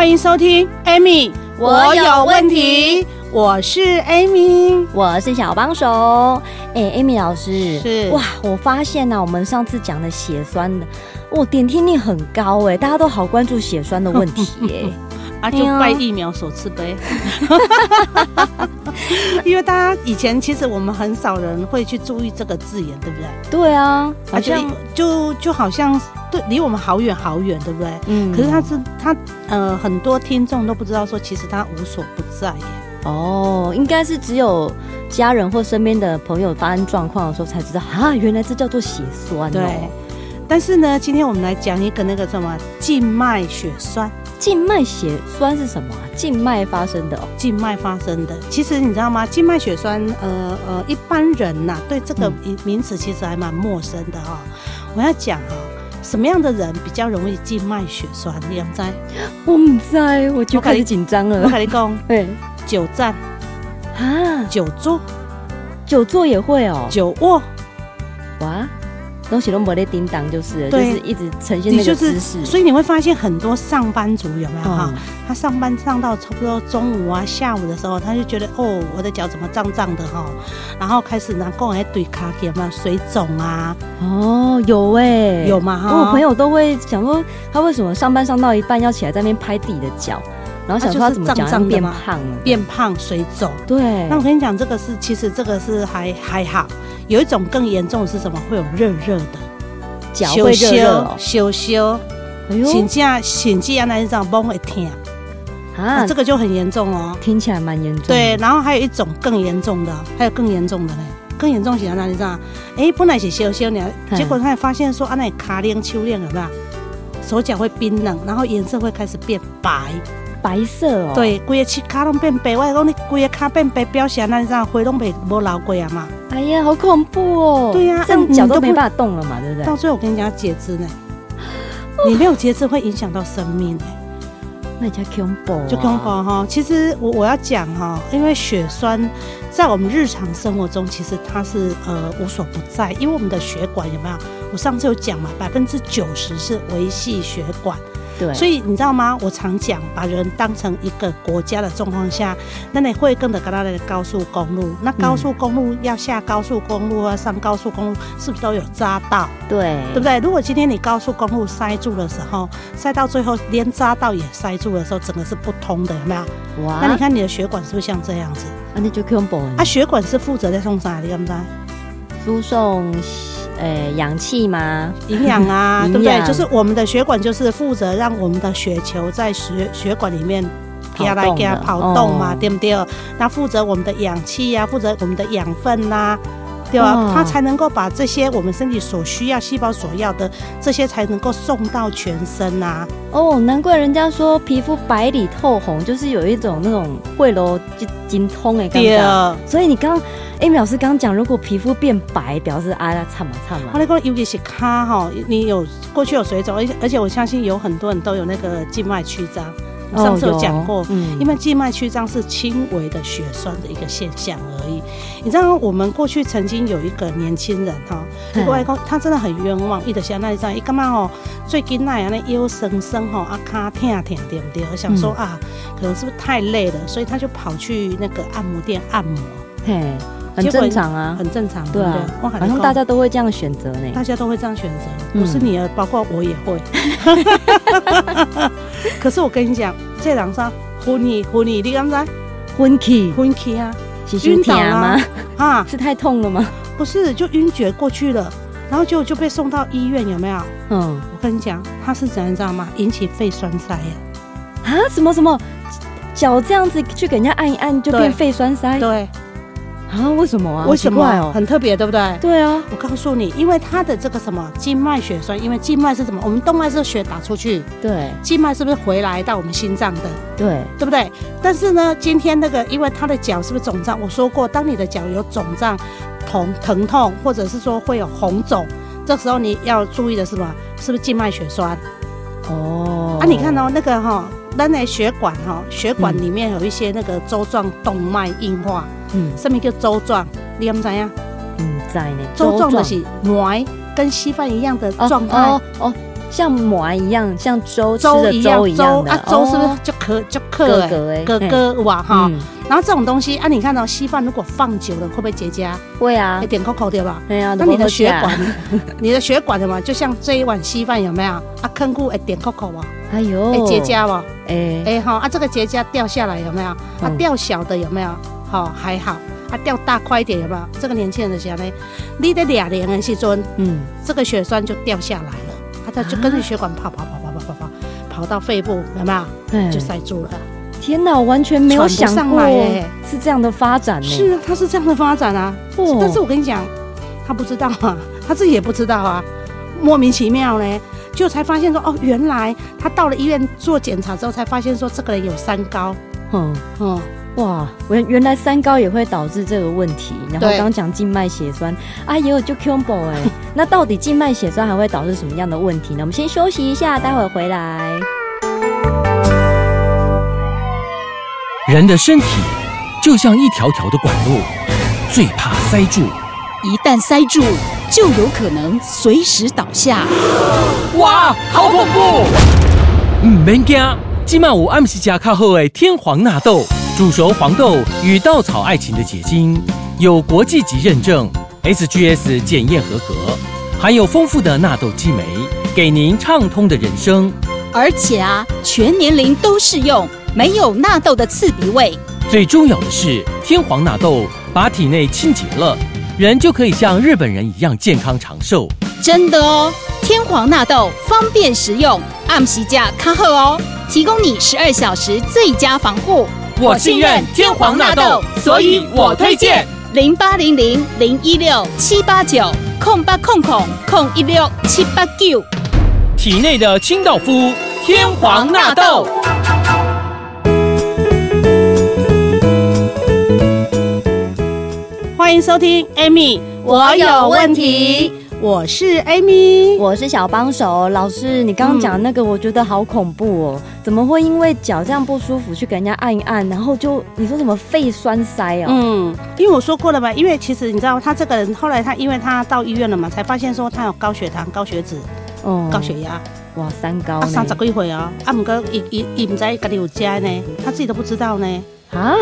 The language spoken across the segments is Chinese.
欢迎收听，Amy，我有问题。我是 Amy，我是小帮手。哎，Amy 老师，是哇，我发现呢、啊，我们上次讲的血栓的，哇，点听率很高哎，大家都好关注血栓的问题哎。啊，就拜疫苗所赐呗。因为大家以前其实我们很少人会去注意这个字眼，对不对？对啊，好像就就好像对离我们好远好远，对不对？嗯。可是他是他呃，很多听众都不知道说，其实他无所不在耶。哦，应该是只有家人或身边的朋友发生状况的时候才知道啊，原来这叫做血栓哦。对。但是呢，今天我们来讲一个那个什么静脉血栓。静脉血栓是什么？静脉发生的哦，静脉发生的。其实你知道吗？静脉血栓，呃呃，一般人呐、啊，对这个名名词其实还蛮陌生的哈、哦。我要讲啊，什么样的人比较容易静脉血栓？你不知？我不知，我就开始紧张了。我跟你讲，对，久站啊，久坐，久坐也会哦，久卧，哇。东西都没得叮当，就是就是一直呈现那个姿势，所以你会发现很多上班族有没有哈？他上班上到差不多中午啊、下午的时候，他就觉得哦，我的脚怎么胀胀的哈？然后开始拿过来对卡有没有水肿啊？哦，有哎，有吗？哈，我朋友都会想说，他为什么上班上到一半要起来在那边拍自己的脚，然后想说他怎么脚变胖了，变胖水肿。对，那我跟你讲，这个是其实这个是还还好。有一种更严重的是什么？会有热热的脚会热热，羞羞，请假请假那一种崩会疼啊，这个就很严重哦，听起来蛮严重。对，然后还有一种更严重的，还有更严重的嘞，更严重是哪里？知道？哎，本来是羞羞呢，结果他发现说啊，那卡冷秋冷了吧，手脚会冰冷，然后颜色会开始变白。白色哦，对，规个膝卡拢变白，我讲你规个卡变白，表示那啥灰拢被无流过啊嘛。哎呀，好恐怖哦！对呀、啊，这样脚都没办法动了嘛，对不对？到最后我跟你讲截肢呢，你没有截肢会影响到生命哎，那叫恐怖，就恐怖哈。其实我我要讲哈，因为血栓在我们日常生活中，其实它是呃无所不在，因为我们的血管有没有？我上次有讲嘛，百分之九十是维系血管。对，所以你知道吗？我常讲，把人当成一个国家的状况下，那你会跟着跟他的高速公路，那高速公路要下高速公路啊，上高速公路是不是都有匝道？对，对不对？如果今天你高速公路塞住的时候，塞到最后连匝道也塞住的时候，整个是不通的，有没有？哇！那你看你的血管是不是像这样子？那你就恐怖。啊，血管是负责在送啥？你知不知道？输送。呃，氧气吗？营养啊，对不对？就是我们的血管，就是负责让我们的血球在血血管里面跑来给它跑动嘛，对不对？那负责我们的氧气呀，负责我们的养分呐，对吧？它才能够把这些我们身体所需要、细胞所要的这些，才能够送到全身呐。哦，难怪人家说皮肤白里透红，就是有一种那种会喽就精通哎，对。所以你刚。Amy 老师刚刚讲，如果皮肤变白，表示啊，差嘛差嘛。我那个尤其是卡哈，你有过去有水肿，而且而且我相信有很多人都有那个静脉曲张。我上次有讲过，嗯，因为静脉曲张是轻微的血栓的一个现象而已。你知道我们过去曾经有一个年轻人哈，那个外公他真的很冤枉，一直想那一张，一干嘛哦，最近那样那腰酸酸哈，啊卡疼疼对不对？我想说啊，可能是不是太累了，所以他就跑去那个按摩店按摩。嘿。很正常啊，很正常，对啊，好像大家都会这样选择呢。大家都会这样选择，不是你啊，包括我也会。可是我跟你讲，这两张昏你昏你，你刚才昏气昏气啊，晕倒了吗？啊，是太痛了吗？不是，就晕厥过去了，然后就就被送到医院，有没有？嗯，我跟你讲，他是怎样，你知道吗？引起肺栓塞呀？啊？什么什么？脚这样子去给人家按一按，就变肺栓塞？对。啊？为什么啊？为什么？哦，很特别，对不对？对啊，我告诉你，因为它的这个什么静脉血栓，因为静脉是什么？我们动脉是血打出去，对，静脉是不是回来到我们心脏的？对，对不对？但是呢，今天那个，因为他的脚是不是肿胀？我说过，当你的脚有肿胀、痛、疼痛，或者是说会有红肿，这时候你要注意的是什么？是不是静脉血栓？哦，啊，你看到、哦、那个哈、哦，那那血管哈、哦，血管里面有一些那个粥状动脉硬化。嗯，什么叫粥状？你有没有知呀？嗯，在呢。粥状的是糜，跟稀饭一样的状态。哦哦，像糜一样，像粥粥一样粥啊，粥是不是就可就可哎，哥哥哇哈。然后这种东西啊，你看到稀饭如果放久了会不会结痂？会啊，一点扣扣对吧？对啊。那你的血管，你的血管的嘛，就像这一碗稀饭有没有？啊，坑固一点扣扣吧。哎呦，会结痂吧？哎哎哈，啊这个结痂掉下来有没有？啊掉小的有没有？好、哦、还好，它、啊、掉大块一点有没有？这个年轻人的时候呢，你的俩年的时阵，嗯，这个血栓就掉下来了，它、啊、就跟着血管跑跑跑跑跑跑跑，跑到肺部有没有？嗯，就塞住了。天哪，我完全没有想过是这样的发展呢。是啊，他是这样的发展啊。哦、但是我跟你讲，他不知道啊，他自己也不知道啊，莫名其妙呢，就才发现说哦，原来他到了医院做检查之后，才发现说这个人有三高。嗯嗯。哇，原原来三高也会导致这个问题。然后刚讲静脉血栓，啊，也有就 combo 哎。那到底静脉血栓还会导致什么样的问题呢？我们先休息一下，待会儿回来。人的身体就像一条条的管路，最怕塞住。一旦塞住，就有可能随时倒下。哇，好恐怖！唔免惊，今晚有暗时加卡好诶天皇纳豆。煮熟黄豆与稻草爱情的结晶，有国际级认证，SGS 检验合格，含有丰富的纳豆激酶，给您畅通的人生。而且啊，全年龄都适用，没有纳豆的刺鼻味。最重要的是，天皇纳豆把体内清洁了，人就可以像日本人一样健康长寿。真的哦，天皇纳豆方便实用，按时价卡好哦，提供你十二小时最佳防护。我信任天皇纳豆，所以我推荐零八零零零一六七八九空八空空空一六七八九。体内的清道夫，天皇纳豆。欢迎收听，Amy，我有问题。我是 Amy，我是小帮手。老师，你刚刚讲那个，我觉得好恐怖哦！怎么会因为脚这样不舒服去给人家按一按，然后就你说什么肺栓塞哦？嗯，因为我说过了嘛，因为其实你知道，他这个人后来他因为他到医院了嘛，才发现说他有高血糖、高血脂、哦、高血压。哇，三高！啊，三十几岁啊，啊，唔过伊伊伊唔知家里有家呢，他自己都不知道呢。啊，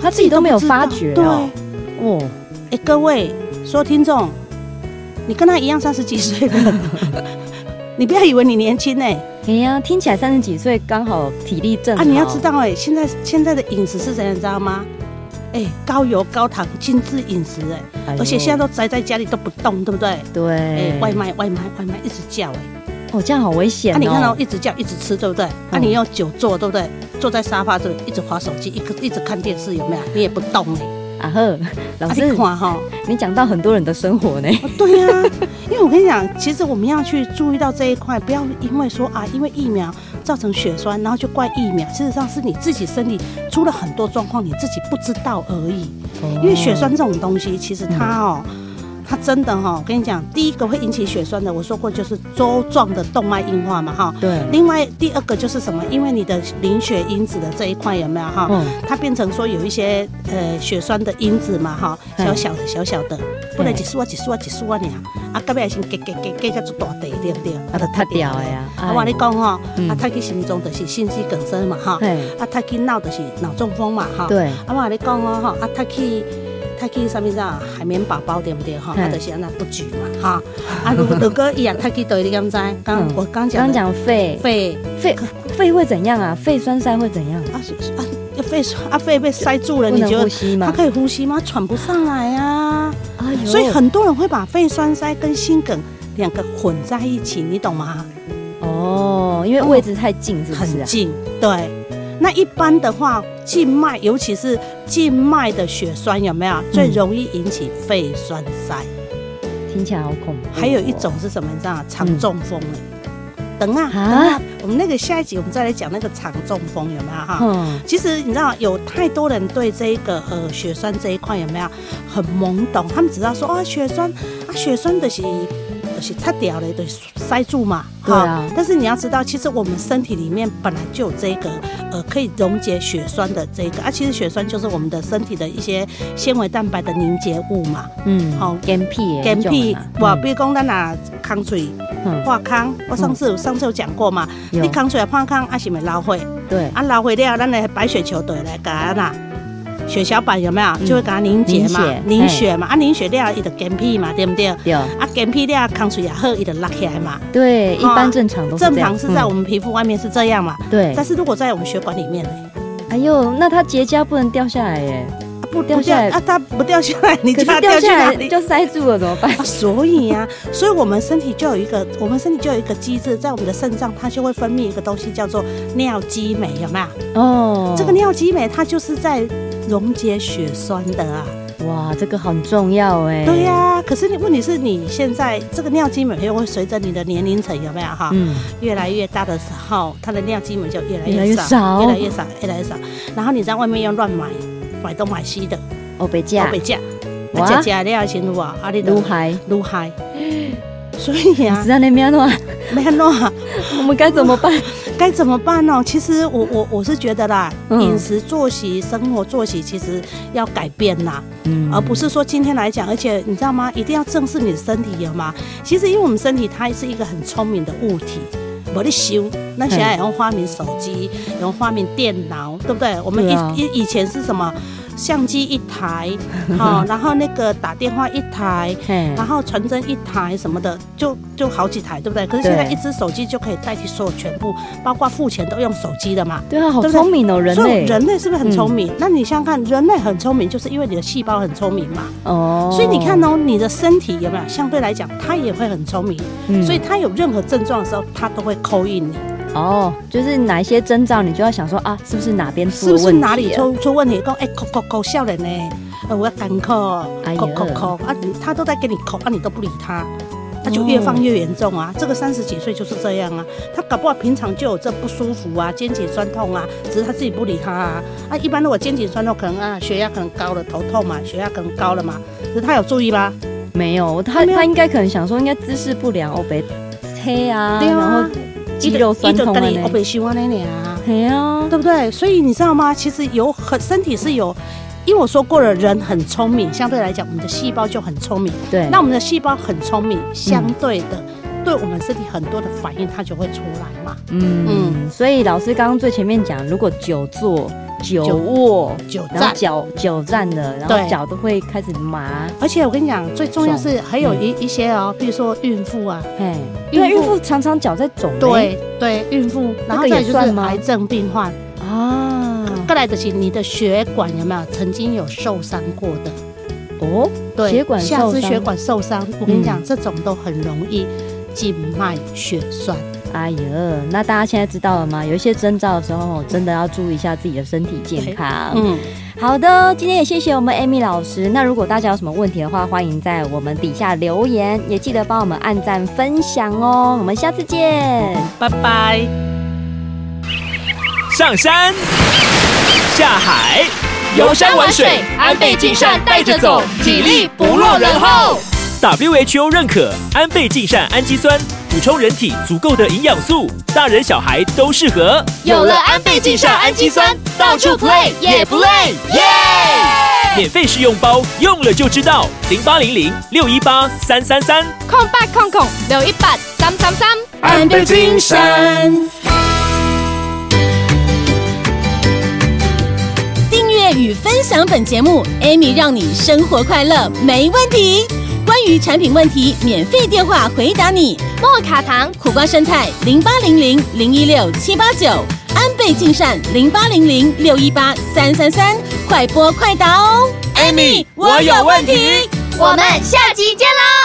他自己都没有发觉哦。对哦，哎、欸，各位说听众。你跟他一样三十几岁了，你不要以为你年轻呢、欸。哎呀，听起来三十几岁刚好体力正好啊！你要知道哎、欸，现在现在的饮食是怎样，你知道吗？哎、欸，高油高糖精致饮食哎、而且现在都宅在家里都不动，对不对？对。哎、欸，外卖外卖外卖一直叫哎、欸，哦，这样好危险、哦。啊，你看到一直叫一直吃，对不对？嗯、啊，你用久坐，对不对？坐在沙发这里一直划手机，一个一直看电视，有没有？你也不动哎、欸。啊呵，老师，你看哈，你讲到很多人的生活呢。对呀、啊，因为我跟你讲，其实我们要去注意到这一块，不要因为说啊，因为疫苗造成血栓，然后就怪疫苗。事实上是你自己身体出了很多状况，你自己不知道而已。因为血栓这种东西，其实它哦。嗯它真的哈，我跟你讲，第一个会引起血栓的，我说过就是周状的动脉硬化嘛哈。对。另外第二个就是什么？因为你的凝血因子的这一块有没有哈？嗯。它变成说有一些呃血栓的因子嘛哈，小小的小小的，不能几束啊几束啊几束啊你啊，啊隔壁先给给给给个做大地对不对？啊都塌掉了呀。我跟你讲哈，啊他去心脏的是心肌梗塞嘛哈。啊他去脑的是脑中风嘛哈。对。啊我跟你讲哦哈，啊他去。他去上面啥海绵宝宝对不对哈？他就是那不举嘛哈。啊，如果如果一样，他去对你刚才刚我刚讲刚讲肺肺肺肺会怎样啊？肺栓塞会怎样啊？啊，肺啊肺被塞住了，你觉得他可以呼吸吗？喘不上来呀。所以很多人会把肺栓塞跟心梗两个混在一起，你懂吗？哦，因为位置太近，是不是？很近，对。那一般的话，静脉尤其是静脉的血栓有没有最容易引起肺栓塞？听起来好恐怖。还有一种是什么？你知道吗？肠中风。等啊，等啊，我们那个下一集我们再来讲那个肠中风有没有哈？嗯，其实你知道有太多人对这一个呃血栓这一块有没有很懵懂？他们只知道说啊血栓啊血栓的是。是太屌了，对，塞住嘛，对啊。但是你要知道，其实我们身体里面本来就有这个，呃，可以溶解血栓的这个啊。其实血栓就是我们的身体的一些纤维蛋白的凝结物嘛。嗯，好，干皮，干皮，哇，比如讲咱拿康水化康，我上次上次有讲过嘛，你康水化康，啊是咪老血？对，啊老血了，咱的白血球对来干啦。血小板有没有就会给它凝结嘛，凝血嘛，啊凝血了，伊就干皮嘛，对不对？对。啊干皮了，康水也好，伊就拉起来嘛。对，一般正常都正常是在我们皮肤外面是这样嘛。对。但是如果在我们血管里面呢？哎呦，那它结痂不能掉下来耶？不掉下来啊，它不掉下来，你就它掉下来就塞住了怎么办？所以呀，所以我们身体就有一个，我们身体就有一个机制，在我们的肾脏，它就会分泌一个东西叫做尿激酶，有没有？哦。这个尿激酶它就是在。溶解血栓的啊，哇，这个很重要哎。对呀、啊，可是你问题是你现在这个尿激酶又会随着你的年龄层有没有哈？嗯，越来越大的时候，它的尿激酶就越来越少，越来越少，越来越少。然后你在外面又乱买，买东买西的，欧北价，欧北价，加加料钱多啊，阿里都嗨，都嗨。所以呀，实在那边乱，没乱，我们该怎么办？该怎么办呢？其实我我我是觉得啦，饮食作息、生活作息其实要改变啦，嗯，而不是说今天来讲，而且你知道吗？一定要正视你的身体有吗？其实因为我们身体它是一个很聪明的物体，没得修。那现在也用发明手机，用发明电脑，对不对？我们以以以前是什么？相机一台，好，然后那个打电话一台，然后传真一台什么的，就就好几台，对不对？可是现在一只手机就可以代替所有全部，包括付钱都用手机的嘛。对啊，好聪明哦，人类。所以人类是不是很聪明？那你想想看，人类很聪明，就是因为你的细胞很聪明嘛。哦。所以你看哦，你的身体有没有相对来讲，它也会很聪明。所以它有任何症状的时候，它都会 call in 你。哦，就是哪一些征兆，你就要想说啊，是不是哪边出问题？是不是哪里出出问题？讲哎，咳咳咳，笑人呢？呃，我要干咳，咳咳咳啊，他都在给你咳啊，你都不理他，他就越放越严重啊。哦、这个三十几岁就是这样啊，他搞不好平常就有这不舒服啊，肩颈酸痛啊，只是他自己不理他啊。啊，一般如果肩颈酸痛，可能啊血压可能高了，头痛嘛，血压可能高了嘛，可是他有注意吗？没有，他他应该可能想说，应该姿势不良哦，被黑啊然后。肌肉酸痛呢？我被喜欢的呢啊，对啊，对不对？所以你知道吗？其实有很身体是有，因为我说过了，人很聪明，相对来讲，我们的细胞就很聪明。对，那我们的细胞很聪明，相对的，嗯、对我们身体很多的反应，它就会出来嘛。嗯嗯，所以老师刚刚最前面讲，如果久坐。久卧、久站、脚久站的，然后脚都会开始麻。而且我跟你讲，最重要是还有一一些哦，比如说孕妇啊，哎，因为孕妇常常脚在肿。对对，孕妇，然后再就是癌症病患啊。过来的是你的血管有没有曾经有受伤过的？哦，对，血管下肢血管受伤，我跟你讲，这种都很容易静脉血栓。哎呀，那大家现在知道了吗？有一些征兆的时候，真的要注意一下自己的身体健康。嗯，好的，今天也谢谢我们 Amy 老师。那如果大家有什么问题的话，欢迎在我们底下留言，也记得帮我们按赞分享哦。我们下次见，拜拜。上山下海，游山玩水，安倍晋善带着走，体力不落人后。WHO 认可安倍晋善氨基酸。补充人体足够的营养素，大人小孩都适合。有了安倍晋善氨基酸，到处 play 也不累，耶！免费试用包，用了就知道。零八零零六一八三三三，空八空空六一八三三三。安倍晋善。订阅与分享本节目，Amy 让你生活快乐没问题。关于产品问题，免费电话回答你。莫卡糖、苦瓜生态零八零零零一六七八九，安倍晋善零八零零六一八三三三，快播快答哦。Amy，我有问题。我们下集见啦！